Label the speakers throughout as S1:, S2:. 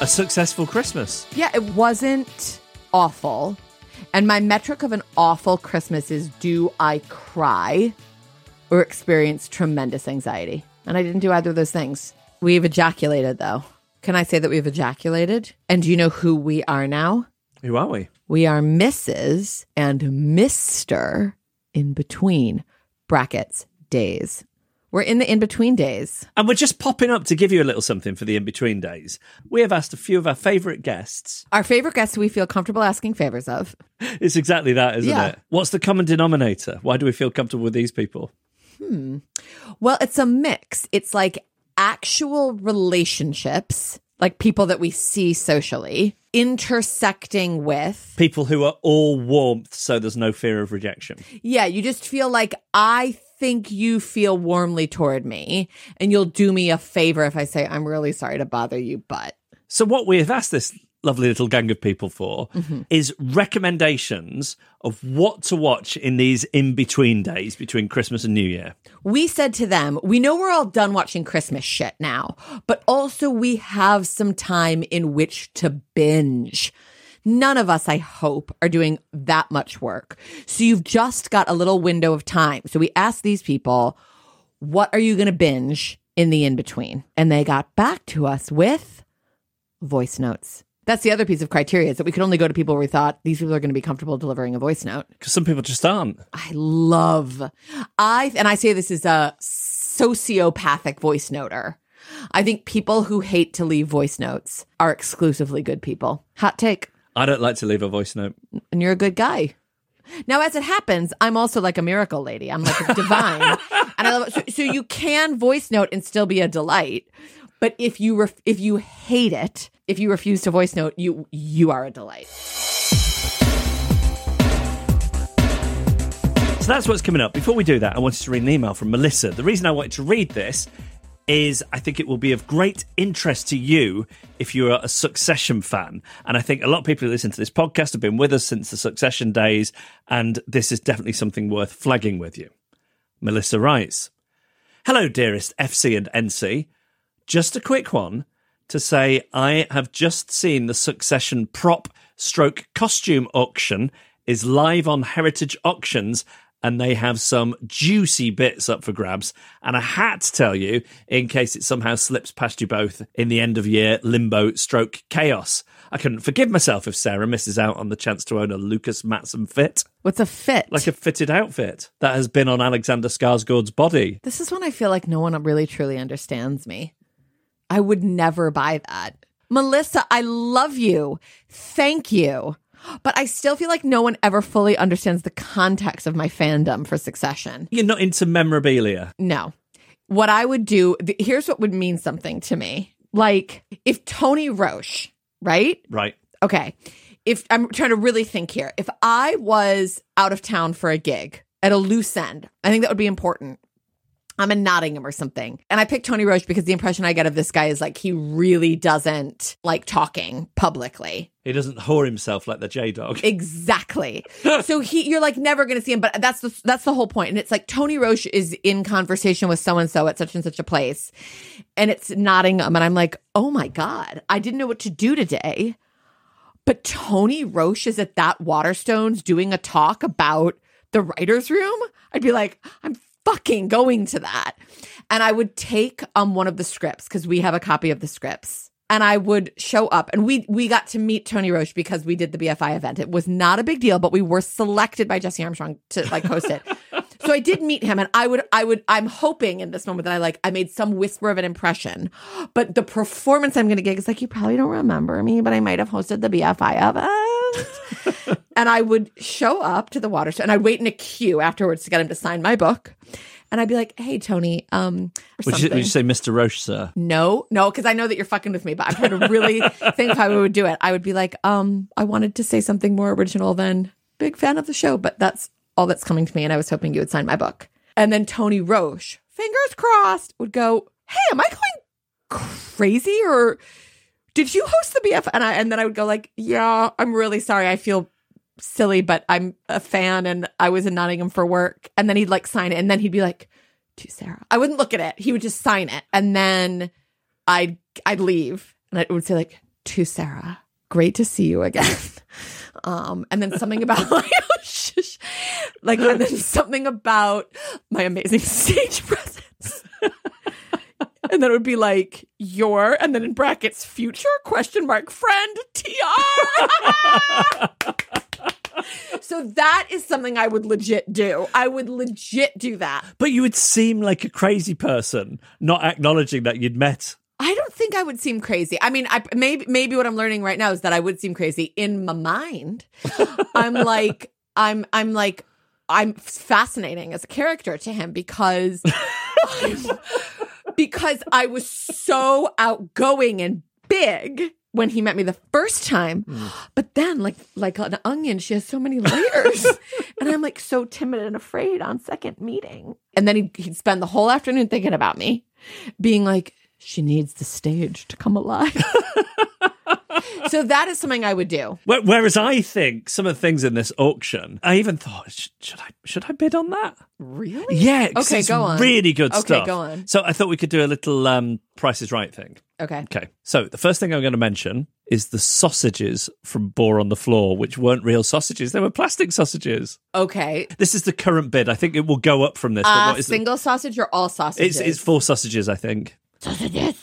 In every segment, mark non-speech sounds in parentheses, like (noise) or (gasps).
S1: A successful Christmas.
S2: Yeah, it wasn't awful. And my metric of an awful Christmas is do I cry or experience tremendous anxiety? And I didn't do either of those things. We've ejaculated, though. Can I say that we've ejaculated? And do you know who we are now?
S1: Who are we?
S2: We are Mrs. and Mr. in between brackets days. We're in the in between days.
S1: And we're just popping up to give you a little something for the in between days. We have asked a few of our favourite guests.
S2: Our favorite guests we feel comfortable asking favors of. (laughs)
S1: It's exactly that, isn't
S2: Yeah.
S1: it? What's the common denominator? Why do we feel comfortable with these people? Hmm.
S2: Well, it's a mix. It's like actual relationships, like people that we see socially, intersecting with.
S1: People who are all warmth, so there's no fear of rejection.
S2: Yeah, you just feel like I think you feel warmly toward me, and you'll do me a favor if I say, I'm really sorry to bother you, but.
S1: So, what we have asked this lovely little gang of people for mm-hmm. is recommendations of what to watch in these in between days between Christmas and New Year.
S2: We said to them, we know we're all done watching Christmas shit now, but also we have some time in which to binge. None of us, I hope, are doing that much work. So you've just got a little window of time. So we asked these people, what are you going to binge in the in between? And they got back to us with voice notes. That's the other piece of criteria is that we could only go to people where we thought these people are going to be comfortable delivering a voice note.
S1: Because some people just aren't.
S2: I love I and I say this is a sociopathic voice noter. I think people who hate to leave voice notes are exclusively good people. Hot take.
S1: I don't like to leave a voice note.
S2: And you're a good guy. Now, as it happens, I'm also like a miracle lady. I'm like a divine, (laughs) and I love it. So, so you can voice note and still be a delight. But if you ref- if you hate it, if you refuse to voice note, you you are a delight.
S1: So that's what's coming up. Before we do that, I wanted to read an email from Melissa. The reason I wanted to read this is I think it will be of great interest to you if you're a Succession fan. And I think a lot of people who listen to this podcast have been with us since the Succession days, and this is definitely something worth flagging with you. Melissa writes Hello, dearest FC and NC. Just a quick one to say I have just seen the Succession prop stroke costume auction is live on Heritage Auctions and they have some juicy bits up for grabs. And I had to tell you, in case it somehow slips past you both in the end of year limbo stroke chaos. I couldn't forgive myself if Sarah misses out on the chance to own a Lukas Matsson fit,
S2: What's a fit?
S1: like a fitted outfit that has been on Alexander Skarsgård's body.
S2: This is when I feel like no one really truly understands me. I would never buy that. Melissa, I love you. Thank you. But I still feel like no one ever fully understands the context of my fandom for Succession.
S1: You're not into memorabilia.
S2: No. What I would do, th- here's what would mean something to me. Like if Tony Roche, right?
S1: Right.
S2: Okay. If I'm trying to really think here, if I was out of town for a gig at a loose end, I think that would be important. I'm in Nottingham or something. And I picked Tony Roche because the impression I get of this guy is like he really doesn't like talking publicly.
S1: He doesn't whore himself like the J Dog. (laughs)
S2: Exactly. so he you're like never going to see him, but that's the that's the whole point. And it's like Tony Roche is in conversation with so and so at such and such a place. And it's Nottingham and I'm like, "Oh my god, I didn't know what to do today." but Tony Roche is at that Waterstones doing a talk about the writer's room, I'd be like, I'm fucking going to that. And I would take um one of the scripts because we have a copy of the scripts. And I would show up and we we got to meet Tony Roche because we did the BFI event. It was not a big deal, but we were selected by Jesse Armstrong to like host it. (laughs) so I did meet him and I would I would I'm hoping in this moment that I like I made some whisper of an impression. But the performance I'm gonna get is like you probably don't remember me, but I might have hosted the BFI event. (laughs) and I would show up to the water show and I'd wait in a queue afterwards to get him to sign my book. And I'd be like, "Hey, Tony, um, or
S1: Would you, would you say Mr. Roche, sir?
S2: No, no, because I know that you're fucking with me, but I'm trying to really (laughs) think how we would do it. I would be like, um, I wanted to say something more original than big fan of the show, but that's all that's coming to me. And I was hoping you would sign my book. And then Tony Roche, fingers crossed, would go, Hey, am I going crazy or did you host the BF? And I and then I would go like, Yeah, I'm really sorry. I feel silly, but I'm a fan and I was in Nottingham for work. And then he'd like sign it and then he'd be like, to Sarah. I wouldn't look at it. He would just sign it. And then I'd I'd leave and I would say like to Sarah, great to see you again. (laughs) Um, and then something about (laughs) like, like and then something about my amazing (laughs) stage presence. And then it would be like your and then in brackets future question mark friend TR. (laughs) so that is something I would legit do. I would legit do that.
S1: But you would seem like a crazy person, not acknowledging that you'd met.
S2: I don't think I would seem crazy. I mean, I maybe maybe what I'm learning right now is that I would seem crazy in my mind. (laughs) I'm like I'm I'm like I'm fascinating as a character to him because (laughs) because I was so outgoing and big when he met me the first time. Hmm. But then like like an onion, she has so many layers. (laughs) and I'm like so timid and afraid on second meeting. And then he'd, he'd spend the whole afternoon thinking about me, being like, she needs the stage to come alive. (laughs) so that is something I would do.
S1: Whereas I think some of the things in this auction, I even thought, should I should I bid on that?
S2: Really?
S1: Yeah.
S2: Okay,
S1: it's
S2: go on.
S1: Really good
S2: Okay,
S1: stuff.
S2: go on.
S1: So I thought we could do a little um, Price is Right thing.
S2: Okay.
S1: Okay. So the first thing I'm going to mention is the sausages from Boar on the Floor, which weren't real sausages; they were plastic sausages.
S2: Okay.
S1: This is the current bid. I think it will go up from this. but
S2: Uh,
S1: what is the-
S2: single sausage or all sausages?
S1: it's it's four sausages, I think.
S2: sausages.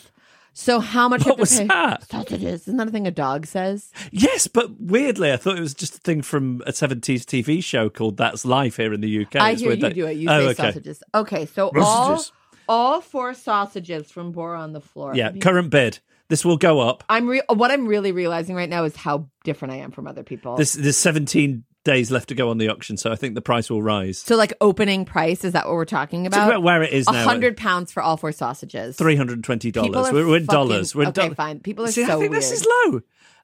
S2: So how much?
S1: What
S2: you have to
S1: was
S2: pay?
S1: that?
S2: Sausages. Isn't that a thing a dog says?
S1: Yes, but weirdly, I thought it was just a thing from a 70s TV show called That's Life here in the UK.
S2: I
S1: It's
S2: hear you
S1: that-
S2: do it. You
S1: oh,
S2: say
S1: okay.
S2: sausages. Okay, so
S1: Sausages.
S2: all all four sausages from Boar on the floor.
S1: Yeah, current bid. This will go up.
S2: I'm re- what I'm really realizing right now is how different I am from other people.
S1: This there's 17 days left to go on the auction, so I think the price will rise.
S2: so like opening price is that what we're talking
S1: Talk
S2: about?
S1: about where it is
S2: A
S1: now.
S2: hundred pounds for all four sausages.
S1: Three hundred and twenty dollars. We're, we're in
S2: fucking-
S1: dollars. We're in
S2: okay,
S1: doll-
S2: fine. People are
S1: See,
S2: so
S1: I think
S2: weird.
S1: this is low.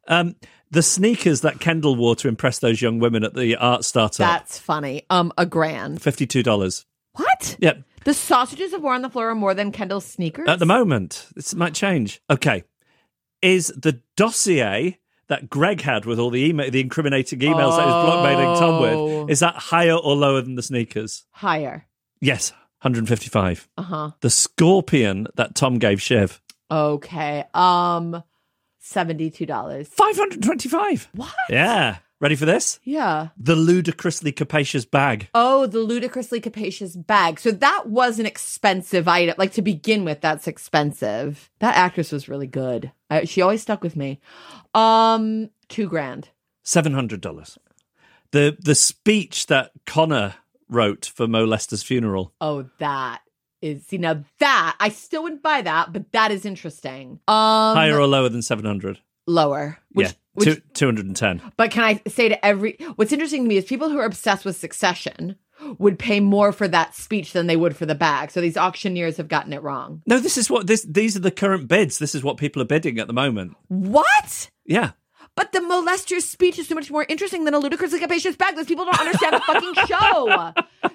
S1: Um, the sneakers that Kendall wore to impress those young women at the art startup.
S2: That's funny. Um, a grand.
S1: Fifty-two dollars.
S2: What?
S1: Yep.
S2: The sausages of Boar on the Floor are more than Kendall's sneakers.
S1: At the moment, this might change. Okay, is the dossier that Greg had with all the email, the incriminating emails that his blockmailing Tom
S2: Oh.
S1: with, is that higher or lower than the sneakers?
S2: higher.
S1: Yes, 155.
S2: Uh huh.
S1: The scorpion that Tom gave Shiv,
S2: Okay. Um, seventy-two dollars.
S1: 525.
S2: What?
S1: Yeah. Ready for this?
S2: Yeah.
S1: The ludicrously capacious bag.
S2: Oh, the ludicrously capacious bag. So that was an expensive item. Like to begin with, that's expensive. That actress was really good. I, she always stuck with me. Um, two grand.
S1: $700. The the speech that Connor wrote for Mo Lester's funeral.
S2: Oh, that is. See now that I still wouldn't buy that, but that is interesting. Um,
S1: Higher or lower than 700?
S2: Lower. Which,
S1: yeah.
S2: which
S1: Two, 210.
S2: But can I say to every what's interesting to me is people who are obsessed with succession would pay more for that speech than they would for the bag. So these auctioneers have gotten it wrong.
S1: No, this is what this these are the current bids. This is what people are bidding at the moment.
S2: What?
S1: Yeah.
S2: But the Mo Lester's speech is so much more interesting than a ludicrously capacious bag. Those people don't understand the fucking show.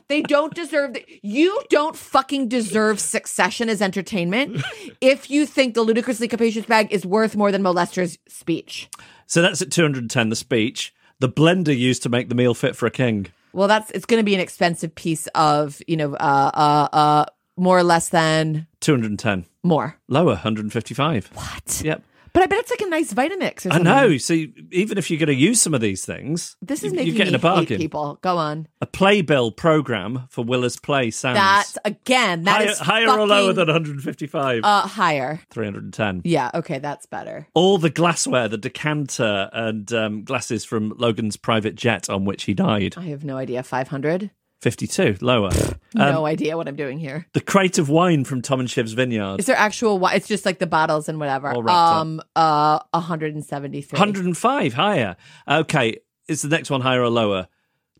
S2: They don't deserve the, you don't fucking deserve succession as entertainment if you think the ludicrously capacious bag is worth more than molester's speech.
S1: So that's at 210 the speech. The blender used to make the meal fit for a king.
S2: Well, that's it's going to be an expensive piece of you know uh uh uh more or less than
S1: 210.
S2: more.
S1: Lower 155.
S2: What?
S1: Yep.
S2: But I bet it's like a nice Vitamix or
S1: I know. So you- even if you're going to use some of these things,
S2: This is
S1: you-
S2: making
S1: you're getting a bargain.
S2: people. Go on.
S1: A playbill program for Willa's Play sounds
S2: That's again. That
S1: higher,
S2: is
S1: higher or lower than 155,
S2: uh higher.
S1: 310.
S2: Yeah. Okay, that's better.
S1: All the glassware, the decanter, and um, glasses from Logan's private jet on which he died.
S2: I have no idea. Five hundred.
S1: 52, lower.
S2: no idea what I'm doing here.
S1: The crate of wine from Tom and Shiv's vineyard.
S2: Is there actual? wi- It's just like the bottles and whatever.
S1: All wrapped up.
S2: um. Uh. 173.
S1: 105, higher. Okay, is the next one higher or lower?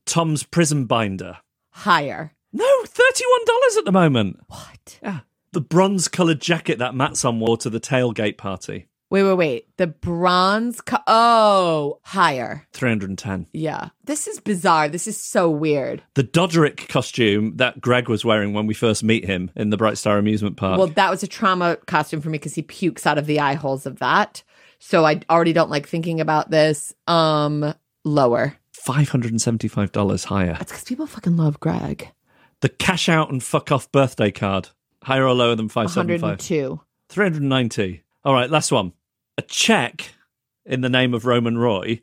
S1: Tom's prison binder.
S2: Higher.
S1: No, $31 at the moment.
S2: What?
S1: Yeah. The bronze coloured jacket that Matsson wore to the tailgate party.
S2: Wait. Wait. Wait. The bronze. Co- oh, higher.
S1: 310.
S2: Yeah. This is bizarre. This is so weird.
S1: The Doderick costume that Greg was wearing when we first meet him in the Bright Star amusement park.
S2: Well, that was a trauma costume for me because he pukes out of the eye holes of that. So I already don't like thinking about this. Um, lower.
S1: $575 higher.
S2: That's because people fucking love Greg.
S1: The cash out and fuck off birthday card. Higher or lower than 575?
S2: 102.
S1: 390. All right, last one. A check in the name of Roman Roy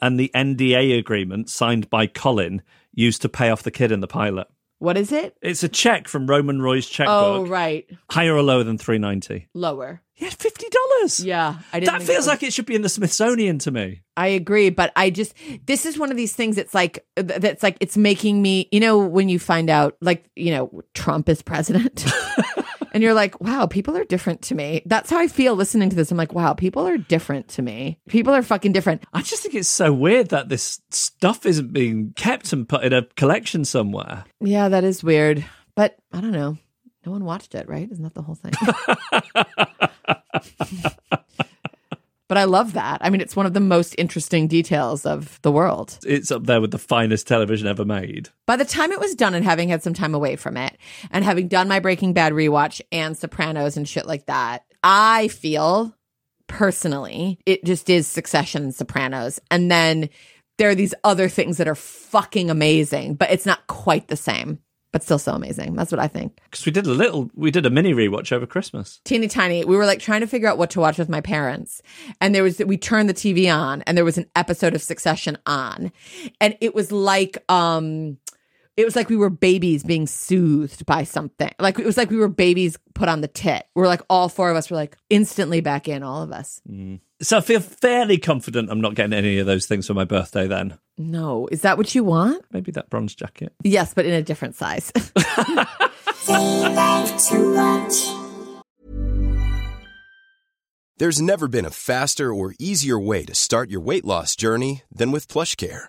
S1: and the NDA agreement signed by Colin used to pay off the kid in the pilot.
S2: What is it?
S1: It's a check from Roman Roy's checkbook.
S2: Oh, right.
S1: Higher or lower than 390?
S2: Lower.
S1: Yeah, $50.
S2: Yeah. I didn't
S1: That feels
S2: was-
S1: like it should be in the Smithsonian to me.
S2: I agree, but I just this is one of these things. It's like that's like it's making me. You know, when you find out, like you know, Trump is president, (laughs) and you're like, wow, people are different to me. That's how I feel listening to this. I'm like, wow, people are different to me. People are fucking different.
S1: I just think it's so weird that this stuff isn't being kept and put in a collection somewhere.
S2: Yeah, that is weird, but I don't know. No one watched it, right? Isn't that the whole thing? (laughs) but I love that. I mean, it's one of the most interesting details of the world.
S1: It's up there with the finest television ever made.
S2: By the time it was done and having had some time away from it and having done my Breaking Bad rewatch and Sopranos and shit like that, I feel personally it just is Succession and Sopranos. And then there are these other things that are fucking amazing, but it's not quite the same, but still so amazing. That's what I think.
S1: Because we did a little, we did a mini rewatch over Christmas.
S2: teeny tiny. We were like trying to figure out what to watch with my parents. And there was, we turned the TV on and there was an episode of Succession on. And it was like, um, it was like we were babies being soothed by something. Like it was like we were babies put on the tit. We're like all four of us were like instantly back in, all of us.
S1: So I feel fairly confident I'm not getting any of those things for my birthday then.
S2: No, is that what you want?
S1: Maybe that bronze jacket.
S2: Yes, but in a different size. (laughs)
S3: There's never been a faster or easier way to start your weight loss journey than with PlushCare.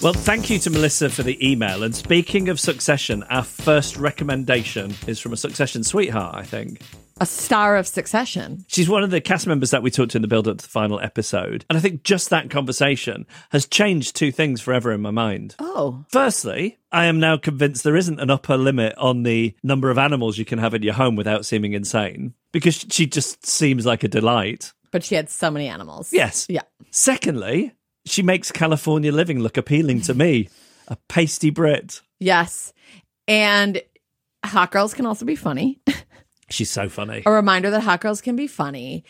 S1: Well, thank you to Melissa for the email. And speaking of Succession, our first recommendation is from a Succession sweetheart, I think.
S2: a star of Succession.
S1: She's one of the cast members that we talked to in the build up to the final episode. And I think just that conversation has changed two things forever in my mind.
S2: Oh,
S1: Firstly, I am now convinced there isn't an upper limit on the number of animals you can have in your home without seeming insane because she just seems like a delight.
S2: but she had so many animals.
S1: Yes.
S2: Yeah.
S1: Secondly, she makes California living look appealing to me. A pasty Brit.
S2: Yes. And hot girls can also be funny. (laughs)
S1: She's so funny.
S2: a reminder that hot girls can be funny.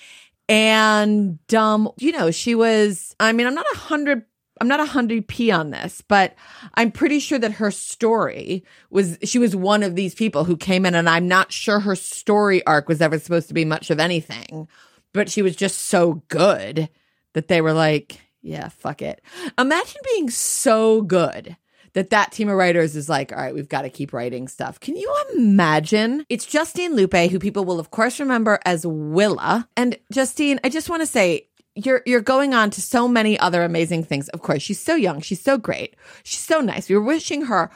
S2: And um, you know, she was I mean, I'm not a hundred I'm not a hundred P on this, but I'm pretty sure that her story was she was one of these people who came in and I'm not sure her story arc was ever supposed to be much of anything. But she was just so good that they were like, yeah, fuck it. Imagine being so good that that team of writers is like, all right, we've got to keep writing stuff. Can you imagine? It's Justine Lupe, who people will of course remember as Willa. And Justine, I just want to say, you're you're going on to so many other amazing things. Of course, she's so young, she's so great, she's so nice. We were wishing her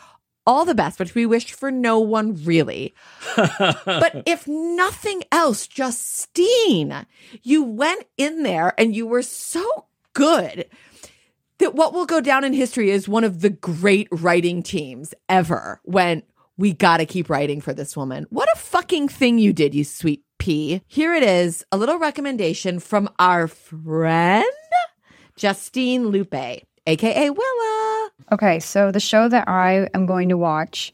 S2: all the best, which we wished for no one really. (laughs) but if nothing else, Justine, you went in there and you were so good that what will go down in history is one of the great writing teams ever when we got to keep writing for this woman. What a fucking thing you did, you sweet pea. Here it is a little recommendation from our friend Justine Lupe, aka Willa.
S4: Okay, so the show that I am going to watch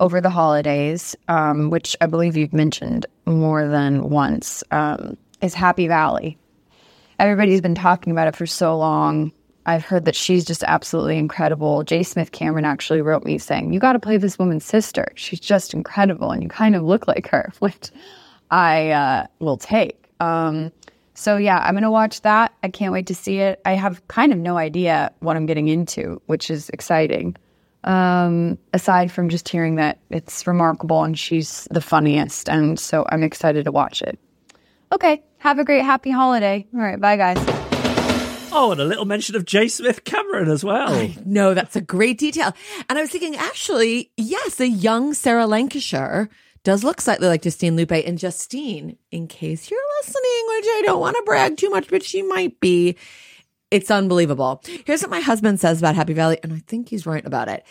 S4: over the holidays, um, which I believe you've mentioned more than once, um, is Happy Valley. Everybody's been talking about it for so long. I've heard that she's just absolutely incredible. J. Smith Cameron actually wrote me saying, You got to play this woman's sister. She's just incredible, and you kind of look like her, (laughs) which I uh, will take. Um, so, yeah, I'm going to watch that. I can't wait to see it. I have kind of no idea what I'm getting into, which is exciting. Um, aside from just hearing that it's remarkable and she's the funniest. And so I'm excited to watch it. Okay, have a great happy holiday. All right, bye, guys.
S1: Oh, and a little mention of J. Smith Cameron as well.
S2: No, that's a great detail. And I was thinking, actually, yes, a young Sarah Lancashire does look slightly like Justine Lupe. And Justine, in case you're listening, which I don't want to brag too much, but she might be, it's unbelievable. Here's what my husband says about Happy Valley, and I think he's right about it.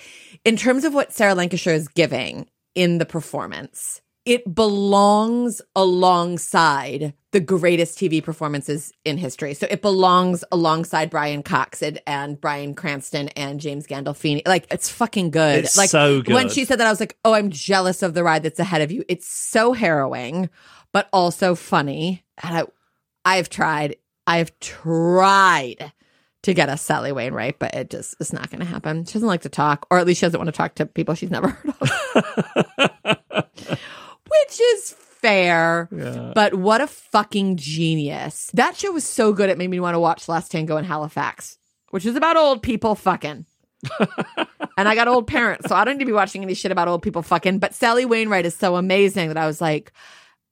S2: In terms of what Sarah Lancashire is giving in the performance, it belongs alongside the greatest TV performances in history. So it belongs alongside Brian Cox and, and Bryan Cranston and James Gandolfini. Like it's fucking good.
S1: It's
S2: like
S1: so good.
S2: when she said that, I was like, oh, I'm jealous of the ride that's ahead of you. It's so harrowing, but also funny. And I, I've tried. I've tried to get us Sally Wainwright, but it just it's not going to happen. She doesn't like to talk, or at least she doesn't want to talk to people she's never (laughs) heard of, (laughs) which is fair. But what a fucking genius! That show was so good; it made me want to watch Last Tango in Halifax, which is about old people fucking. (laughs) and I got old parents, so I don't need to be watching any shit about old people fucking. But Sally Wainwright is so amazing that I was like,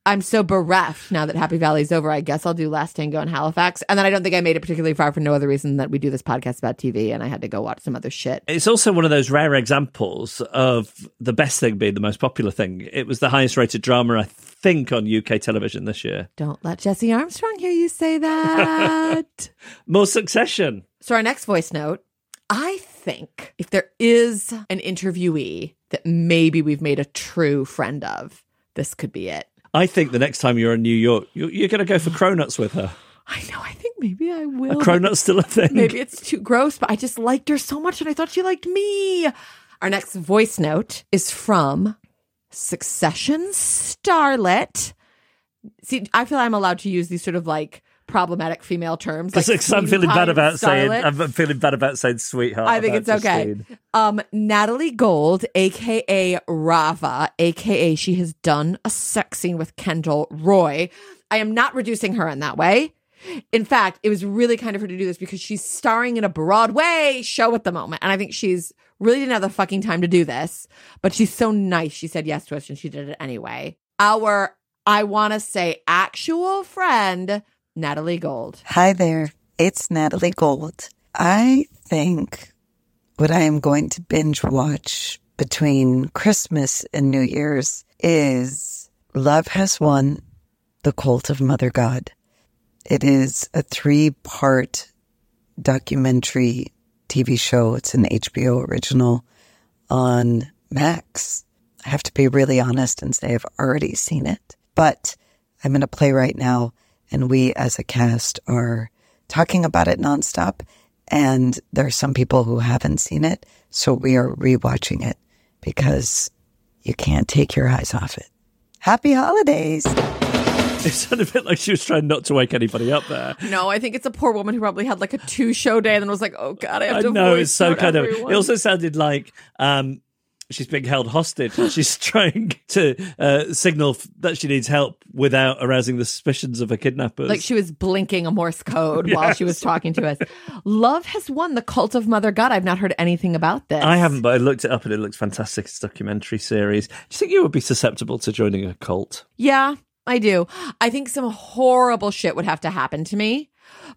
S2: I'm so bereft now that Happy Valley's over. I guess I'll do Last Tango in Halifax. And then I don't think I made it particularly far for no other reason that we do this podcast about TV and I had to go watch some other shit.
S1: It's also one of those rare examples of the best thing being the most popular thing. It was the highest rated drama, I think, on UK television this year.
S2: Don't let Jesse Armstrong hear you say that. (laughs)
S1: More Succession.
S2: so, our next voice note I think if there is an interviewee that maybe we've made a true friend of, this could be it.
S1: I think the next time you're in New York, you're, you're going to go for cronuts with her.
S2: I know. I think maybe I will.
S1: Are cronuts still a thing?
S2: Maybe it's too gross, but I just liked her so much and I thought she liked me. Our next voice note is from Succession Starlet. See, I feel I'm allowed to use these sort of like problematic female terms. Like
S1: Because I'm feeling bad about saying I'm feeling bad about saying sweetheart.
S2: I think it's okay. Um, Natalie Gold, aka Rava, aka she has done a sex scene with Kendall Roy. I am not reducing her in that way. In fact, it was really kind of her to do this because she's starring in a Broadway show at the moment. And I think she's really didn't have the fucking time to do this, but she's so nice. She said yes to us and she did it anyway. Our, I want to say, actual friend, Natalie Gold.
S5: Hi there, it's Natalie Gold. I think what I am going to binge watch between Christmas and New Year's is Love Has Won The Cult of Mother God. It is a three part documentary TV show. It's an HBO original on Max. I have to be really honest and say I've already seen it, but I'm going to play right now, and we as a cast are talking about it nonstop. And there are some people who haven't seen it, so we are rewatching it because you can't take your eyes off it. Happy holidays! (laughs)
S1: It sounded a bit like she was trying not to wake anybody up there.
S2: No, I think it's a poor woman who probably had like a two show day and then was like, oh God, I have
S1: I
S2: to
S1: know
S2: voice
S1: it's so
S2: note
S1: kind of. It also sounded like um, she's being held hostage and she's (laughs) trying to uh, signal that she needs help without arousing the suspicions of her kidnappers.
S2: Like she was blinking a Morse code while she was talking to us. Love has won the cult of Mother God. I've not heard anything about this.
S1: I haven't, but I looked it up and it looks fantastic. It's a documentary series. Do you think you would be susceptible to joining a cult?
S2: Yeah, I do. I think some horrible shit would have to happen to me.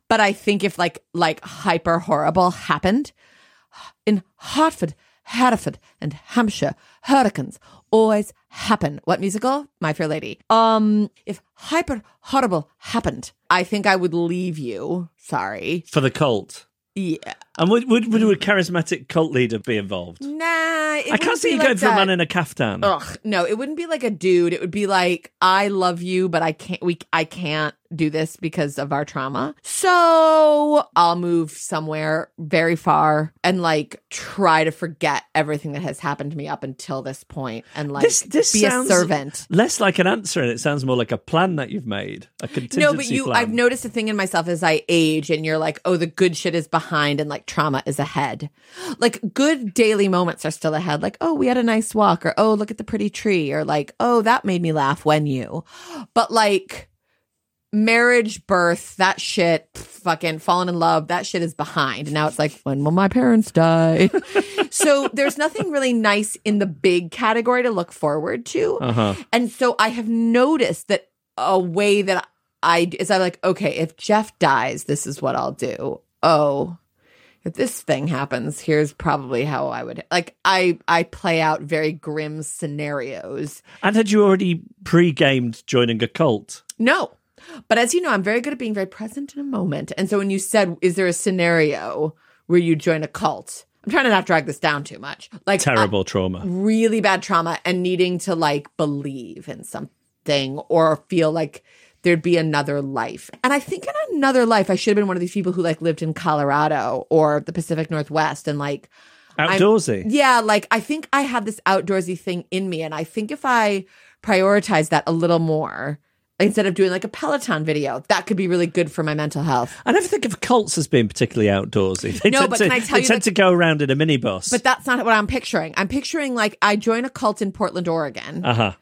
S2: But I think if like like hyper horrible happened in Hartford, Hereford, and Hampshire, hurricanes always happen. What musical? My Fair Lady. Um, if hyper horrible happened, I think I would leave you. Sorry.
S1: For the cult?
S2: Yeah.
S1: And would, would, would a charismatic cult leader be involved?
S2: Nah, it
S1: I can't see you
S2: like
S1: going for a man in a caftan.
S2: Ugh, no, it wouldn't be like a dude. It would be like I love you, but I can't. We I can't do this because of our trauma. So I'll move somewhere very far and like try to forget everything that has happened to me up until this point and like
S1: this this
S2: be a servant.
S1: less like an answer, and it sounds more like a plan that you've made, a contingency
S2: No, but you.
S1: plan.
S2: I've noticed a thing in myself as I age, and you're like, oh, the good shit is behind, and like trauma is ahead. Like good daily moments are still ahead. Like, oh, we had a nice walk, or oh, look at the pretty tree, or like, oh, that made me laugh when you. But like marriage, birth, that shit, fucking falling in love, that shit is behind. Now it's like, when will my parents die? (laughs) so there's nothing really nice in the big category to look forward to.
S1: Uh-huh.
S2: And so I have noticed that a way that I is I'm like, okay, if Jeff dies, this is what I'll do. Oh, if this thing happens, here's probably how I would like I I play out very grim scenarios.
S1: And had you already pre-gamed joining a cult?
S2: No. But as you know, I'm very good at being very present in a moment. And so when you said, is there a scenario where you join a cult? I'm trying to not drag this down too much. Like uh,
S1: Terrible trauma.
S2: really bad trauma and needing to like believe in something or feel like there'd be another life. And I think in another life, I should have been one of these people who like lived in Colorado or the Pacific Northwest and like I'm-
S1: Outdoorsy.
S2: yeah, like I think I have this outdoorsy thing in me. And I think if I prioritize that a little more, instead of doing like a Peloton video, that could be really good for my mental health.
S1: I never think of cults as being particularly outdoorsy. They
S2: No, but
S1: to,
S2: can I tell
S1: they
S2: you
S1: tend
S2: that-
S1: to go around in a minibus.
S2: But that's not what I'm picturing. I'm picturing like I join a cult in Portland, Oregon.
S1: uh huh.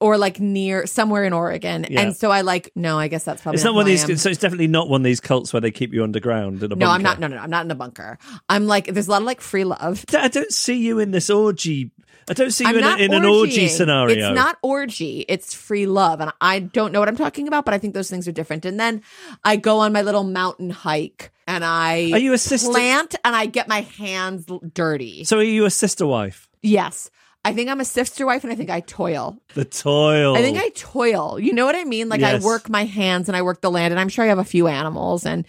S2: Or like near somewhere in Oregon.
S1: Yeah.
S2: And so I like, no, I guess that's probably
S1: It's not
S2: who
S1: one of these. So it's definitely not one of these cults where they keep you underground in a
S2: No, I'm not. No, no, no. I'm not in a bunker. I'm like, there's a lot of like free love.
S1: I don't see you in this orgy. I don't see you
S2: I'm
S1: in, a, in an orgy scenario.
S2: It's not orgy. It's free love. And I don't know what I'm talking about, but I think those things are different. And then I go on my little mountain hike and I
S1: Are you a sister-
S2: plant and I get my hands dirty.
S1: So are you a sister wife?
S2: yes. I think I'm a sister wife and I think I toil.
S1: The toil.
S2: I think I toil. You know what I mean? Like I work my hands and I work the land and I'm sure I have a few animals and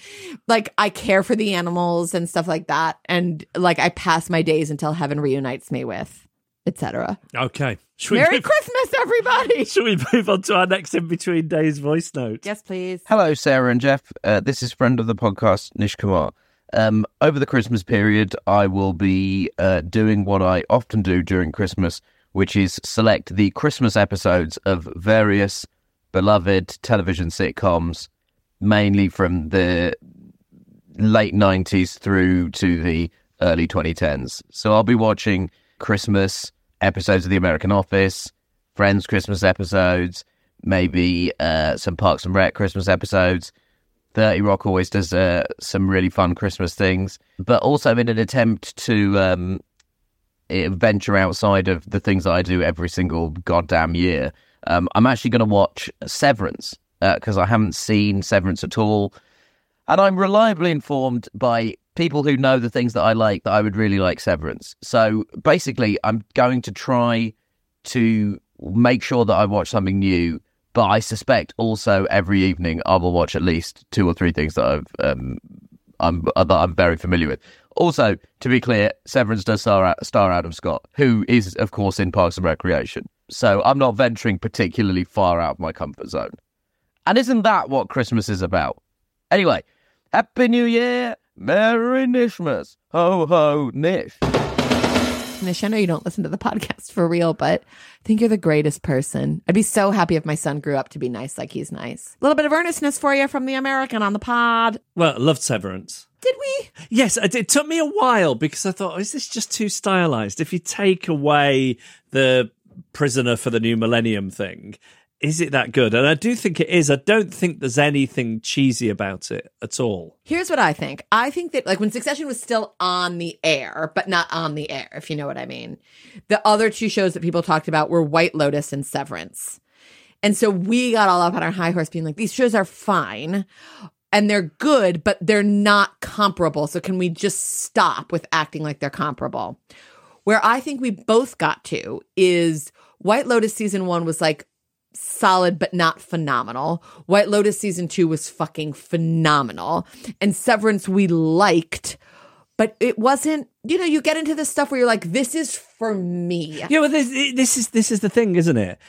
S2: like I care for the animals and stuff like that. And like I pass my days until heaven reunites me with, etc.
S1: Okay. Should
S2: Merry
S1: move,
S2: Christmas, everybody. (laughs)
S1: should we move on to our next in between days voice note?
S2: Yes, please.
S6: Hello, Sarah and Jeff. Uh, this is friend of the podcast, Nish Kumar. Um, over the Christmas period, I will be uh, doing what I often do during Christmas, which is select the Christmas episodes of various beloved television sitcoms, mainly from the late 90s through to the early 2010s. So I'll be watching Christmas episodes of The American Office, Friends Christmas episodes, maybe uh, some Parks and Rec Christmas episodes. 30 Rock always does uh, some really fun Christmas things, but also in an attempt to um, eh, venture outside of the things that I do every single goddamn year. Um, I'm actually going to watch Severance because I haven't seen Severance at all. And I'm reliably informed by people who know the things that I like that I would really like Severance. So basically, I'm going to try to make sure that I watch something new but I suspect also every evening I will watch at least two or three things that I've um, I'm that I'm very familiar with. Also, to be clear, Severance does star, star Adam Scott, who is of course in Parks and Recreation. So I'm not venturing particularly far out of my comfort zone. And isn't that what Christmas is about? Anyway, Happy New Year, Merry Nishmas, ho ho nish.
S2: Nish, I know you don't listen to the (laughs) podcast for real, but I think you're the greatest person. I'd be so happy if my son grew up to be nice like he's nice. A little bit of earnestness for you from the American on the pod.
S1: Well, I loved Severance.
S2: Did we?
S1: Yes, it, took me a while because I thought, oh, is this just too stylized? If you take away the prisoner for the new millennium thing, is it that good? And I do think it is. I don't think there's anything cheesy about it at all.
S2: Here's what I think. I think that like when Succession was still on the air, but not on the air, if you know what I mean. The other two shows that people talked about were White Lotus and Severance. And so we got all up on our high horse being like, these shows are fine and they're good, but they're not comparable. So can we just stop with acting like they're comparable? Where I think we both got to is White Lotus season one was like, solid but not phenomenal. White Lotus season 2 was fucking phenomenal. And Severance we liked, but it wasn't, you know, you get into this stuff where you're like this is for me.
S1: Yeah, well this, this is this is the thing, isn't it?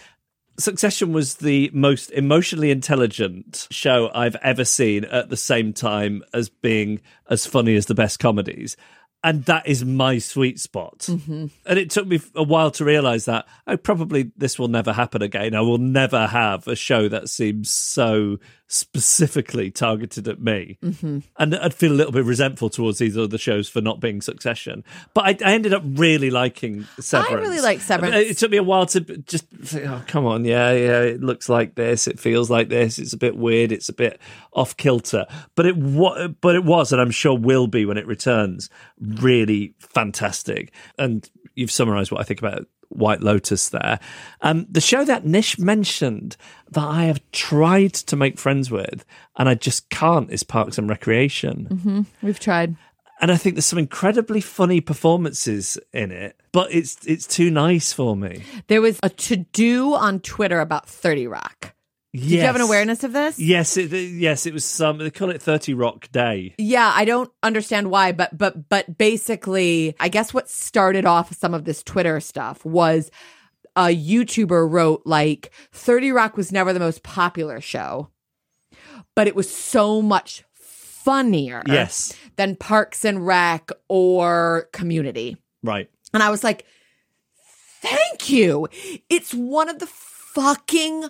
S1: Succession was the most emotionally intelligent show I've ever seen at the same time as being as funny as the best comedies and that is my sweet spot.
S2: Mm-hmm.
S1: And it took me a while to realize that oh, probably this will never happen again. I will never have a show that seems so specifically targeted at me.
S2: Mm-hmm.
S1: And I'd feel a little bit resentful towards these other shows for not being Succession. But I, I ended up really liking Severance.
S2: I really like Severance.
S1: It took me a while to just think, oh, come on, yeah, yeah, it looks like this, it feels like this, it's a bit weird, it's a bit off kilter. But it but it was, and I'm sure will be when it returns, really fantastic. And you've summarized what I think about White Lotus there. Um, the show that Nish mentioned that I have tried to make friends with and I just can't is Parks and Recreation.
S2: Mm-hmm. We've tried.
S1: And I think there's some incredibly funny performances in it, but it's it's too nice for me.
S2: There was a to do on Twitter about 30 Rock.
S1: Yes.
S2: Did you have an awareness of this?
S1: Yes, it, yes, it was some. They call it Thirty Rock Day.
S2: Yeah, I don't understand why, but but but basically, I guess what started off some of this Twitter stuff was a YouTuber wrote like 30 Rock was never the most popular show, but it was so much funnier
S1: Yes,
S2: than Parks and Rec or Community.
S1: right.
S2: And I was like, thank you. It's one of the fucking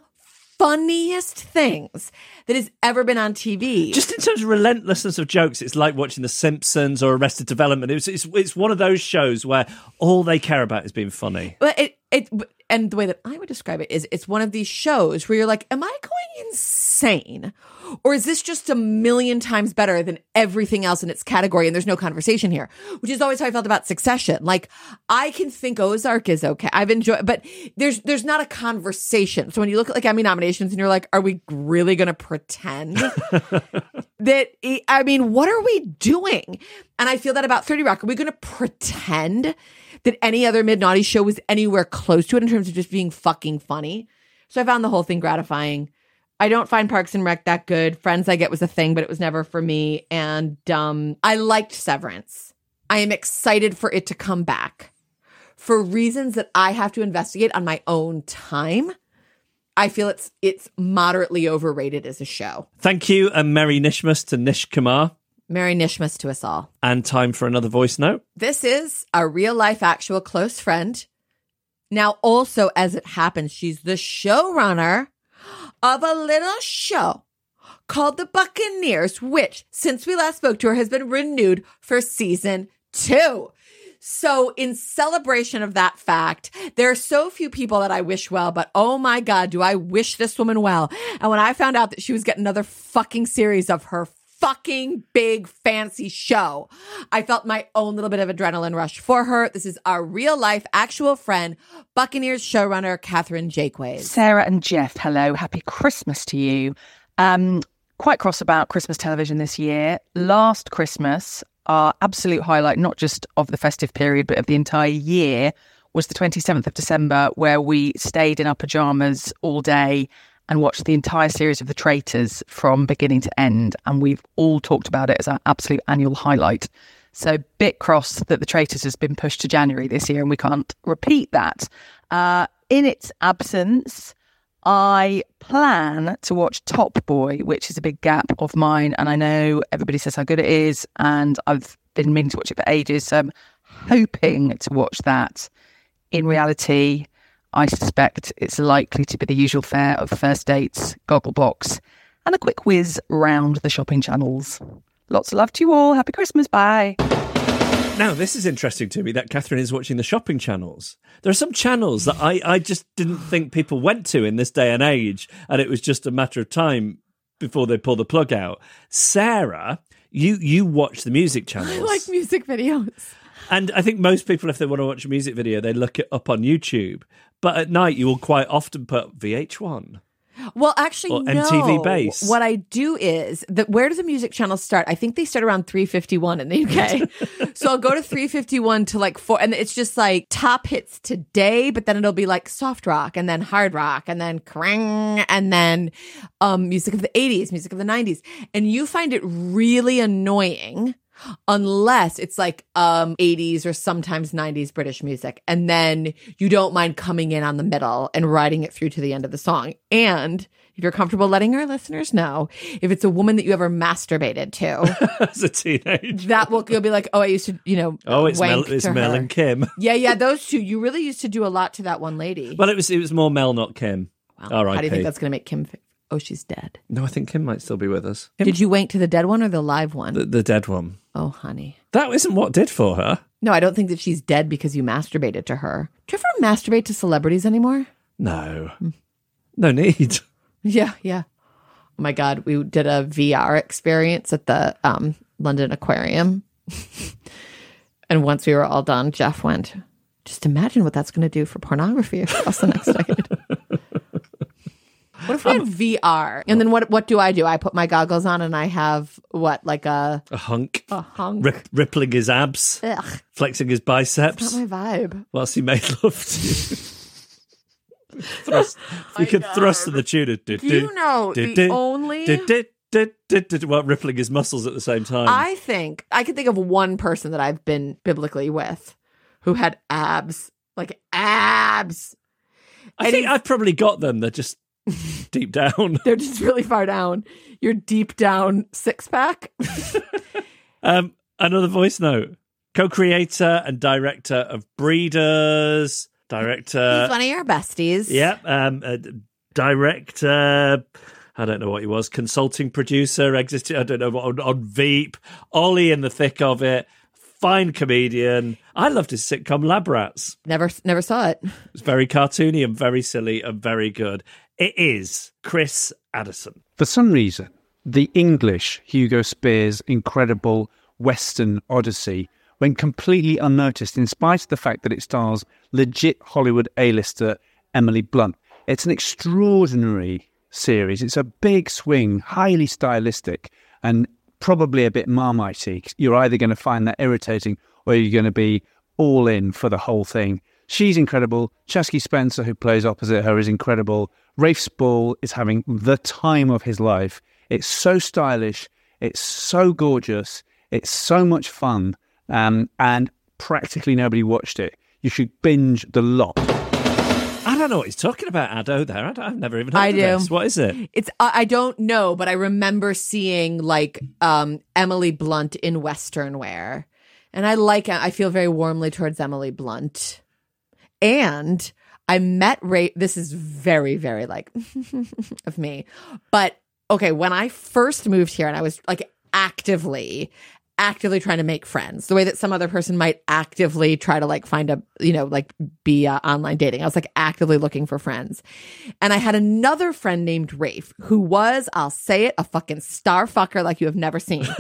S2: funniest things that has ever been on TV.
S1: Just in terms of relentlessness of jokes, it's like watching The Simpsons or Arrested Development. It's it's, it's one of those shows where all they care about is being funny.
S2: But it it and the way that I would describe it is it's one of these shows where you're like, am I going insane? Or is this just a million times better than everything else in its category? And there's no conversation here, which is always how I felt about Succession. Like I can think Ozark is okay. I've enjoyed, but there's there's not a conversation. So when you look at like Emmy nominations and you're like, are we really going to pretend (laughs) that? I mean, what are we doing? And I feel that about Thirty Rock. Are we going to pretend? that any other mid naughty show was anywhere close to it in terms of just being fucking funny. So I found the whole thing gratifying. I don't find Parks and Rec that good. Friends I Get was a thing, but it was never for me. And um, I liked Severance. I am excited for it to come back for reasons that I have to investigate on my own time. I feel it's it's moderately overrated as a show.
S1: Thank you and Merry Nishmas to Nish Kumar.
S2: Merry Nishmas to us all.
S1: And time for another voice note.
S2: This is a real life actual close friend. Now, also, as it happens, she's the showrunner of a little show called The Buccaneers, which, since we last spoke to her, has been renewed for season two. So, in celebration of that fact, there are so few people that I wish well, but oh my God, do I wish this woman well. And when I found out that she was getting another fucking series of her fucking big fancy show. I felt my own little bit of adrenaline rush for her. This is our real life actual friend, Buccaneers showrunner Katherine Jakeways.
S7: Sarah and Jeff, hello. Happy Christmas to you. Um, quite cross about Christmas television this year. Last Christmas, our absolute highlight, not just of the festive period, but of the entire year, was the 27th of December, where we stayed in our pajamas all day and watched the entire series of The Traitors from beginning to end. And we've all talked about it as our absolute annual highlight. So, bit cross that The Traitors has been pushed to January this year and we can't repeat that. Uh, in its absence, I plan to watch Top Boy, which is a big gap of mine. And I know everybody says how good it is. And I've been meaning to watch it for ages. So, I'm hoping to watch that. In reality, I suspect it's likely to be the usual fare of first dates, goggle box, and a quick whiz round the shopping channels. Lots of love to you all. Happy Christmas. Bye.
S1: Now, this is interesting to me that Katherine is watching the shopping channels. There are some channels that I, I just didn't think people went to in this day and age, and it was just a matter of time before they pull the plug out. Sarah, you you watch the music (laughs) channels.
S2: I like music videos.
S1: And I think most people, if they want to watch a music video, they look it up on YouTube. But at night, you will quite often put VH1.
S2: Well, actually,
S1: Or
S2: no.
S1: MTV Base.
S2: What I do is that where do the music channels start? I think they start around 351 in the UK. (laughs) so I'll go to 351 to like four, and it's just like top hits today, but then it'll be like soft rock and then hard rock and then Kerrang and then um, music of the 80s, music of the 90s. And you find it really annoying unless it's like um 80s or sometimes 90s British music and then you don't mind coming in on the middle and riding it through to the end of the song and if you're comfortable letting our listeners know if it's a woman that you ever masturbated to (laughs)
S1: As a teenager.
S2: that will you'll be like oh I used to you know
S1: Oh, it's Mel, it's Mel and Kim. (laughs)
S2: yeah yeah those two you really used to do a lot to that one lady
S1: Well, it was it was more Mel, not Kim. All right.
S2: how do you think that's going to make Kim oh she's dead
S1: No, I think Kim might still be with us. Kim,
S2: did you wank to the dead one or the live one?
S1: the, the dead one.
S2: oh honey
S1: That isn't what did for her.
S2: No, I don't think that she's dead because you masturbated to her. Do you ever masturbate to celebrities anymore?
S1: No, no need. (laughs)
S2: Yeah, yeah. Oh my God, we did a VR experience at the um, London Aquarium. (laughs) and once we were all done, Jeff went, just imagine what that's going to do for pornography across the next (laughs) decade. What if we had um, VR? And then what what do I do? I put my goggles on and I have what, like a,
S1: A hunk,
S2: a hunk?
S1: Rip, rippling his abs,
S2: Ugh,
S1: flexing his biceps
S2: not my vibe.
S1: whilst he made love to you. (laughs) thrust, you could thrust to the tune of. Do
S2: you know the only- Do, did, did, did,
S1: While rippling his muscles at the same time.
S2: I think I can think of one person that I've been biblically with who had abs, like abs.
S1: I think I've probably got them. They're just (laughs) deep down.
S2: They're just really far down. Your deep down six pack. (laughs)
S1: Um, another voice note: co-creator and director of Breeders, director.
S2: He's one of your besties.
S1: Yep. Um, uh, director. I don't know what he was. Consulting producer, existed. I don't know what on, on Veep. Ollie in the thick of it. Fine comedian. I loved his sitcom Lab Rats.
S2: Never, never saw it.
S1: It's very cartoony and very silly and very good. It is Chris Addison.
S8: For some reason, the English Hugo Spears' incredible Western Odyssey went completely unnoticed in spite of the fact that it stars legit Hollywood A-lister Emily Blunt. It's an extraordinary series. It's a big swing, highly stylistic, and probably a bit marmitey. You're either going to find that irritating or you're going to be all in for the whole thing. She's incredible. Chaske Spencer, who plays opposite her, is incredible. Rafe Spall is having the time of his life. It's so stylish. It's so gorgeous. It's so much fun. Um, and practically nobody watched it. You should binge the lot.
S1: I don't know what he's talking about, Addo. There, I have never even heard
S2: I
S1: of
S2: do.
S1: this. What is it?
S2: It's I I don't know, but I remember seeing like um Emily Blunt in Western wear, and I like. I feel very warmly towards Emily Blunt, and I met Ray. This is very very like (laughs) of me, but okay. When I first moved here, and I was like actively actively trying to make friends the way that some other person might actively try to like find a you know like be uh, online dating. I was like actively looking for friends. And i had another friend named rafe who was i'll say it a fucking star fucker like you have never seen. (laughs)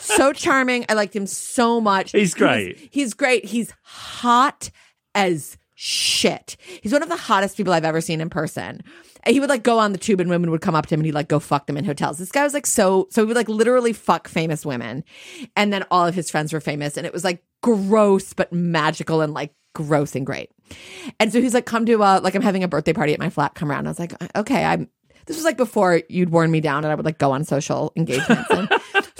S2: So charming. I liked him so much.
S1: He's great.
S2: he's great. He's hot as shit he's one of the hottest people i've ever seen in person and he would like go on the tube and women would come up to him and he'd like go fuck them in hotels. This guy was like so so he would like literally fuck famous women. And then all of his friends were famous and it was like gross but magical and like gross and great. And so he's like come to uh like I'm having a birthday party at my flat, come around. I was like, okay, I'm This was like before you'd worn me down and I would like go on social engagements. And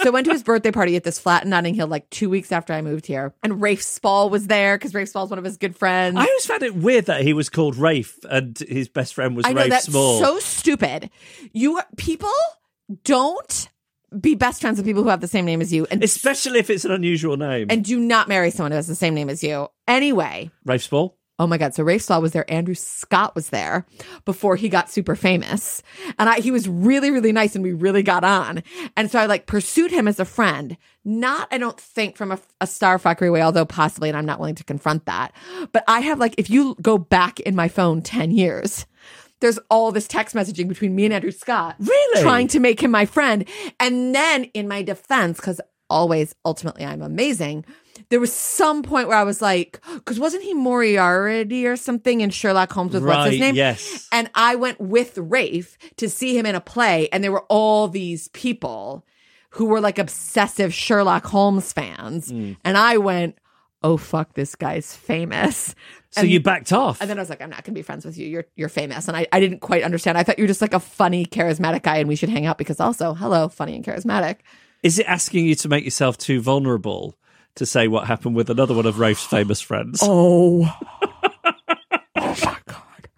S2: so I went to his birthday party at this flat in Notting Hill like two weeks after I moved here. And Rafe Spall was there because Rafe Spall's one of his good friends.
S1: I always found it weird that he was called Rafe and his best friend was
S2: I know
S1: Rafe
S2: that's
S1: Small.
S2: so stupid. You people don't be best friends with people who have the same name as you, and
S1: Especially if it's an unusual name.
S2: and do not marry someone who has the same name as you. Anyway,
S1: Rafe Spall?
S2: Oh my god! So Rafe Spall was there. Andrew Scott was there before he got super famous, and I, he was really really nice, and we really got on. And so I like pursued him as a friend. Not, I don't think from a, a star fuckery way, although possibly, and I'm not willing to confront that. But I have like, if you go back in my phone ten years, there's all this text messaging between me and Andrew Scott.
S1: Really?
S2: Trying to make him my friend. And then in my defense, because always ultimately I'm amazing, there was some point where I was like, because wasn't he Moriarty or something in Sherlock Holmes with what's his name?
S1: yes.
S2: And I went with Rafe to see him in a play, and there were all these people who were like obsessive Sherlock Holmes fans.
S1: Hmm.
S2: And I went, oh, fuck, this guy's famous.
S1: So
S2: And-
S1: you backed off.
S2: and then I was like, I'm not gonna be friends with you. You're you're famous. And I, I didn't quite understand. I thought you were just like a funny, charismatic guy and we should hang out because also, hello, funny and charismatic.
S1: Is it asking you to make yourself too vulnerable to say what happened with another one of Rafe's famous friends?
S2: Oh. oh my God.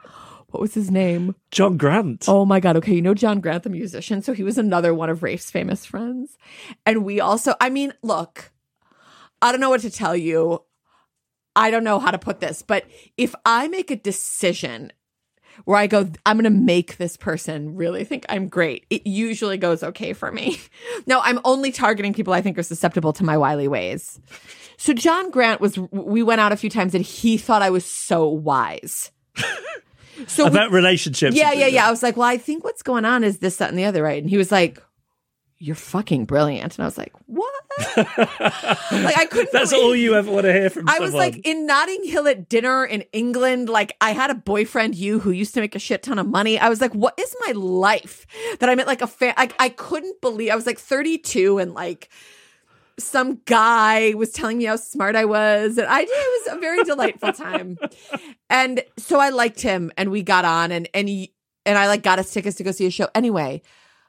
S2: What was his name?
S1: John Grant.
S2: Oh my God. Okay. You know John Grant, the musician. So he was another one of Rafe's famous friends. And we also, I mean, look, I don't know what to tell you. I don't know how to put this, but if I make a decision where I go, I'm going to make this person really think I'm great, it usually goes okay for me. (laughs) No, I'm only targeting people I think are susceptible to my wily ways. So John Grant was, we went out a few times and he thought I was so wise. (laughs) So we-
S1: About relationships.
S2: yeah, yeah, yeah. I was like, well, I think what's going on is this, that, and the other, right? And he was like, you're fucking brilliant. And I was like, what? (laughs) like I couldn't.
S1: That's
S2: believe-
S1: all you ever want to hear from
S2: I
S1: someone.
S2: was like in Notting Hill at dinner in England. Like I had a boyfriend, you, who used to make a shit ton of money. I was like, what is my life that I'm at like a fan? Like I couldn't believe. I was like 32 and like some guy was telling me how smart I was, and I it was a very delightful (laughs) time. And so I liked him, and we got on, and and he, and I like got us tickets to go see a show. Anyway,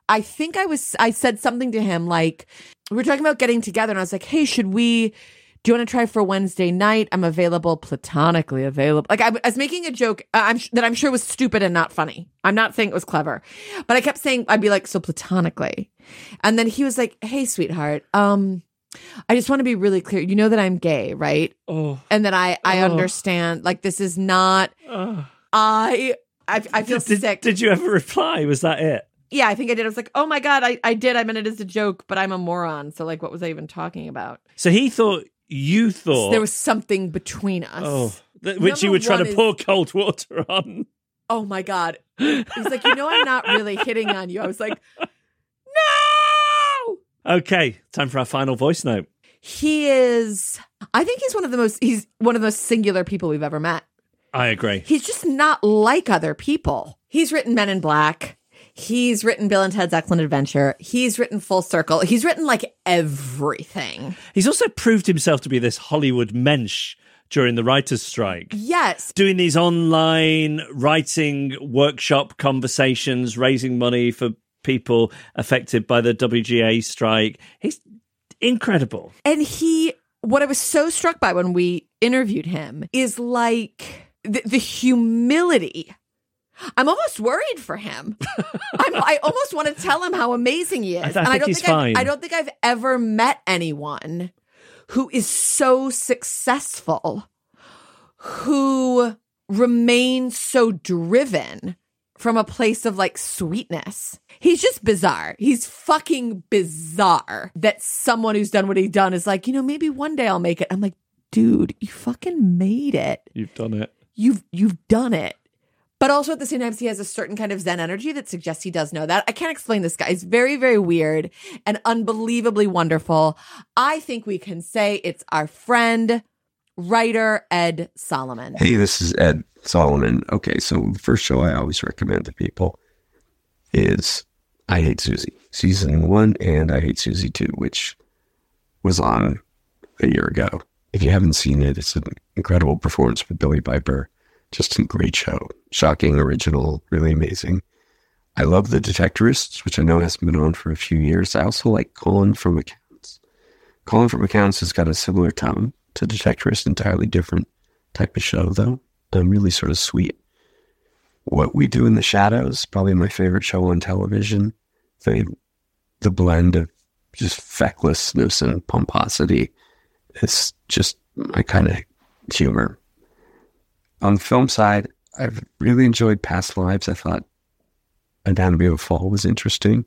S2: I think I was I said something to him like we were talking about getting together, and I was like, hey, should we? Do you want to try for Wednesday night? I'm available, platonically available. Like I, I was making a joke uh, I'm that I'm sure was stupid and not funny. I'm not saying it was clever, but I kept saying I'd be like so platonically, and then he was like, "Hey, sweetheart, um, I just want to be really clear. You know that I'm gay, right?
S1: oh,
S2: And that I I
S1: Oh.
S2: understand. Like this is not.
S1: oh.
S2: I I, I feel
S1: Did,
S2: sick.
S1: did you ever reply? Was that it?
S2: Yeah, I think I did. I was like, oh my god, I I did. I meant it as a joke, but I'm a moron. So like, what was I even talking about?
S1: So he thought you thought
S2: There was something between us.
S1: oh, th- which you were trying to
S2: is-
S1: pour cold water on.
S2: Oh my god. He's like, you know, I'm not really hitting on you. I was like, no.
S1: Okay, time for our final voice note.
S2: He is. I think he's one of the most. He's one of the most singular people we've ever met.
S1: I agree.
S2: He's just not like other people. He's written Men in Black. He's written Bill and Ted's Excellent Adventure. He's written Full Circle. He's written like everything.
S1: He's also proved himself to be this Hollywood mensch during the writers' strike.
S2: Yes.
S1: Doing these online writing workshop conversations, raising money for people affected by the WGA strike. He's incredible.
S2: And he, what I was so struck by when we interviewed him is like the, the humility. I'm almost worried for him. I'm, I almost want to tell him how amazing he is.
S1: I th- I
S2: and I don't
S1: he's
S2: think I've- I don't think I've ever met anyone who is so successful, who remains so driven from a place of like sweetness. He's just bizarre. He's fucking bizarre that someone who's done what he's done is like, you know, maybe one day I'll make it. I'm like, dude, you fucking made it.
S1: You've done it.
S2: You've you've done it. But also at the same time, he has a certain kind of Zen energy that suggests he does know that. I can't explain this guy. He's very, very weird and unbelievably wonderful. I think we can say it's our friend, writer Ed Solomon.
S9: Hey, this is Ed Solomon. Okay, so the first show I always recommend to people is I Hate Susie, season one, and I Hate Susie two, which was on a year ago. If you haven't seen it, it's an incredible performance with Billie Piper. Just a great show. Shocking, original, really amazing. I love The Detectorists, which I know hasn't been on for a few years. I also like Calling from Accounts. Calling from Accounts has got a similar tone to Detectorist, entirely different type of show, though. Um, really sort of sweet. What We Do in the Shadows, probably my favorite show on television. The, the blend of just fecklessness and pomposity is just my kind of humor. On the film side, I've really enjoyed Past Lives. I thought Anatomy of a Fall was interesting.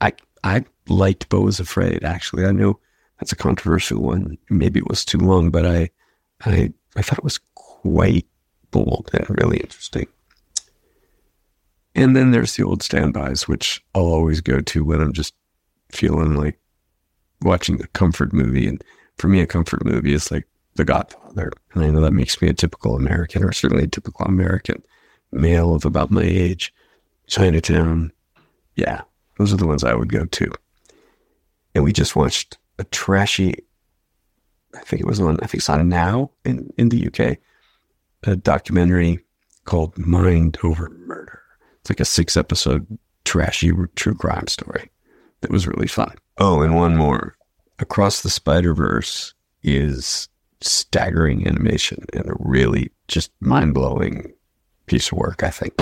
S9: I I liked Beau is Afraid, actually. I know that's a controversial one. Maybe it was too long, but I I I thought it was quite bold and really interesting. And then there's the old standbys, which I'll always go to when I'm just feeling like watching a comfort movie. And for me, a comfort movie is like The Godfather. And I know that makes me a typical American, or certainly a typical American male of about my age. Chinatown. Yeah, those are the ones I would go to. And we just watched a trashy, I think it was on, I think it's on Now in, in the UK, a documentary called Mind Over Murder. It's like a six episode trashy true crime story that was really fun. Oh, and one more. Across the Spider Verse is staggering animation and a really just mind blowing piece of work, I think.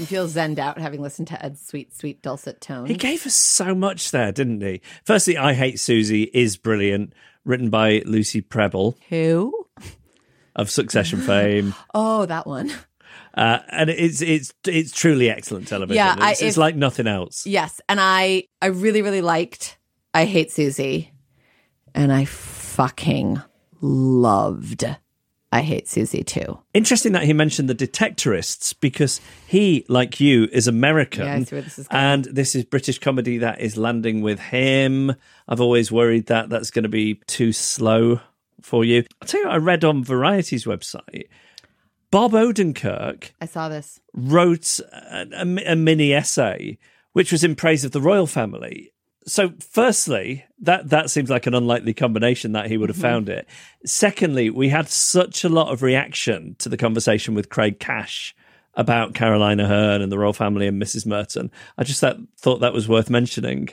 S2: You feel zenned out having listened to Ed's sweet, sweet dulcet tone.
S1: He gave us so much there, didn't he? Firstly, I Hate Susie is brilliant, written by Lucy Prebble.
S2: Who?
S1: Of Succession fame. (gasps)
S2: Oh, that one.
S1: Uh, and it's it's it's truly excellent television.
S2: Yeah, I-
S1: it's, it's like nothing else.
S2: Yes, and I I really really liked I Hate Susie, and I fucking loved I Hate Susie too.
S1: Interesting that he mentioned the Detectorists because he, like you, is American.
S2: Yeah, I see where this is going.
S1: and this is British comedy that is landing with him. I've always worried that that's going to be too slow for you. I'll tell you what I read on Variety's website. Bob Odenkirk
S2: I saw this.
S1: wrote a, a- a mini essay which was in praise of the royal family. So, firstly, that that seems like an unlikely combination that he would have
S2: Mhm.
S1: found it. Secondly, we had such a lot of reaction to the conversation with Craig Cash about Caroline Aherne and the royal family and Mrs. Merton. I just thought, thought that was worth mentioning.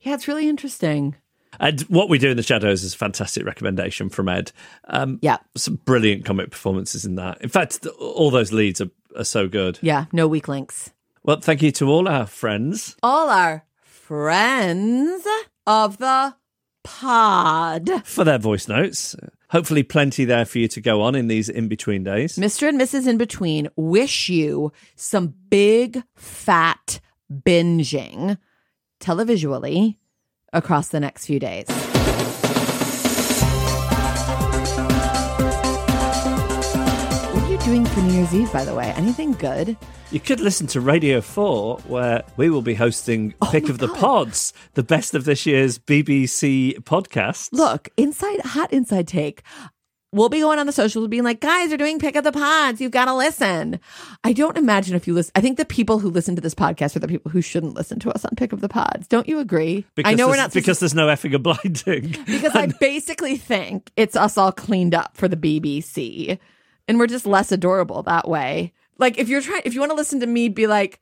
S2: Yeah, it's really interesting.
S1: And what we do in the shadows is a fantastic recommendation from Ed. Um,
S2: yeah,
S1: some brilliant comic performances in that. In fact, all those leads are, are so good.
S2: Yeah, no weak links.
S1: Well, thank you to all our friends.
S2: All our friends of the pod.
S1: for their voice notes. Hopefully, plenty there for you to go on in these in between days.
S2: Mr. and Mrs. In Between wish you some big fat binging televisually across the next few days. For New Year's Eve, by the way? Anything good?
S1: You could listen to Radio 4, where we will be hosting
S2: Oh
S1: Pick of the Pods, the best of this year's BBC podcast.
S2: Look, inside hot inside take. We'll be going on the socials being like, guys, they're doing pick of the pods. You've got to listen. I don't imagine if you listen. I think the people who listen to this podcast are the people who shouldn't listen to us on pick of the pods. Don't you agree?
S1: Because
S2: I know we're not
S1: because there's no effing blinding.
S2: because I (laughs) basically think it's us all cleaned up for the BBC, and we're just less adorable that way. Like if you're trying, if you want to listen to me be like,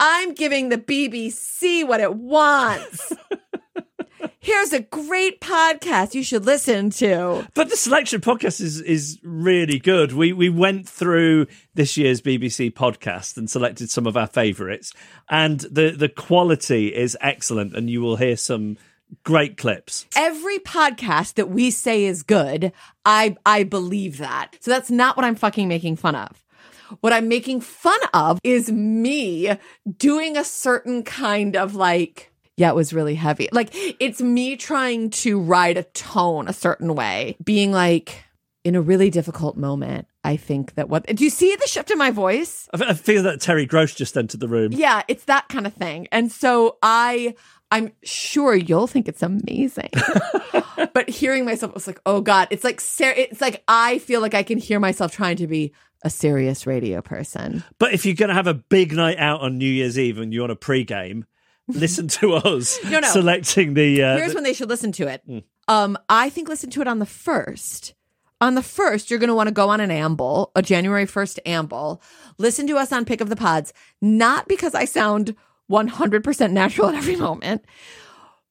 S2: I'm giving the BBC what it wants. (laughs) Here's a great podcast you should listen to.
S1: But the selection podcast is is really good. We we went through this year's BBC podcast and selected some of our favourites, and the the quality is excellent. And you will hear some great clips.
S2: Every podcast that we say is good, I I believe that. So that's not what I'm fucking making fun of. What I'm making fun of is me doing a certain kind of like, yeah, it was really heavy. Like it's me trying to ride a tone a certain way, being like, in a really difficult moment, I think that what do you see the shift in my voice?
S1: I feel that Terry Gross just entered the room.
S2: Yeah, it's that kind of thing. And so I I'm sure you'll think it's amazing. (laughs) but hearing myself was like, "Oh god, it's like ser- it's like I feel like I can hear myself trying to be a serious radio person."
S1: But if you're going to have a big night out on New Year's Eve and you want a pre-game, listen to (laughs) us
S2: No, no.
S1: selecting the. Uh,
S2: Here's
S1: the-
S2: when they should listen to it.
S1: Mm.
S2: Um I think listen to it on the 1st on the first, you're going to want to go on an amble, a January 1st amble. Listen to us on Pick of the Pods, not because I sound 100% natural at every moment,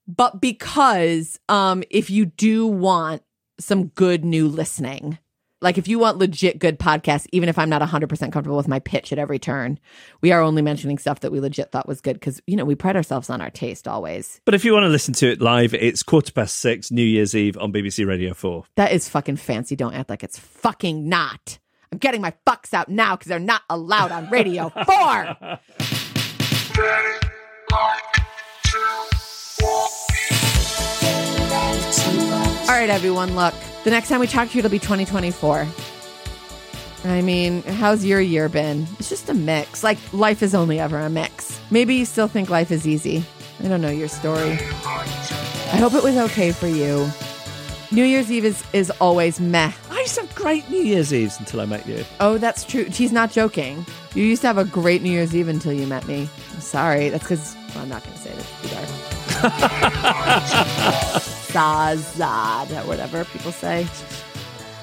S2: but because um, if you do want some good new listening, like if you want legit good podcasts, even if I'm not 100% comfortable with my pitch at every turn, we are only mentioning stuff that we legit thought was good because, you know, we pride ourselves on our taste always.
S1: But if you want to listen to it live, it's quarter past six, New Year's Eve on BBC Radio 4.
S2: That is fucking fancy. Don't act like it's fucking not. I'm getting my fucks out now because they're not allowed on Radio (laughs) 4. All right, everyone, look. The next time we talk to you, it'll be 2024. I mean, how's your year been? It's just a mix. Like, life is only ever a mix. Maybe you still think life is easy. I don't know your story. I hope it was okay for you. New Year's Eve is, is always meh.
S1: I used to have great New Year's Eves until I met you.
S2: Oh, that's true. She's not joking. You used to have a great New Year's Eve until you met me. I'm sorry. That's because well, I'm not going to say this. Too dark. Zazad, whatever people say.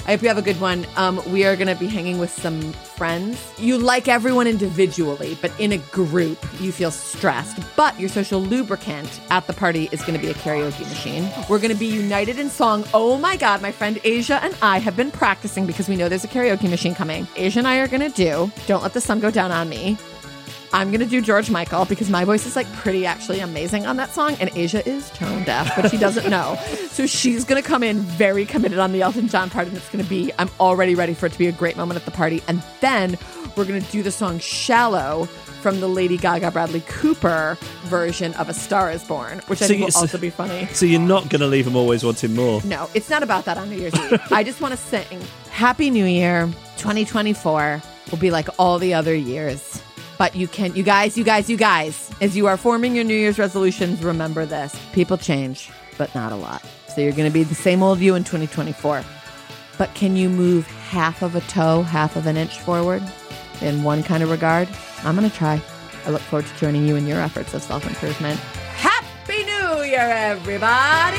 S2: I hope you have a good one. Um, we are going to be hanging with some friends. You like everyone individually, but in a group, you feel stressed. But your social lubricant at the party is going to be a karaoke machine. We're going to be united in song. Oh my God, my friend Asia and I have been practicing because we know there's a karaoke machine coming. Asia and I are going to do Don't Let the Sun Go Down on Me. I'm gonna do George Michael because my voice is like pretty actually amazing on that song, and Asia is tone deaf, but she doesn't know. (laughs) So she's gonna come in very committed on the Elton John part, and it's gonna be I'm already ready for it to be a great moment at the party. And then we're gonna do the song Shallow from the Lady Gaga Bradley Cooper version of A Star Is Born, which I
S1: So
S2: think
S1: you-
S2: will also be funny.
S1: So you're not going to leave them always wanting more.
S2: No, it's not about that on New Year's Eve. (laughs) I just want to sing Happy New Year 2024 will be like all the other years. But you can, you guys, you guys, you guys, as you are forming your New Year's resolutions, remember this people change, but not a lot. So you're going to be the same old you in 2024. But can you move half of a toe, half of an inch forward in one kind of regard? I'm going to try. I look forward to joining you in your efforts of self improvement. Happy New Year, everybody!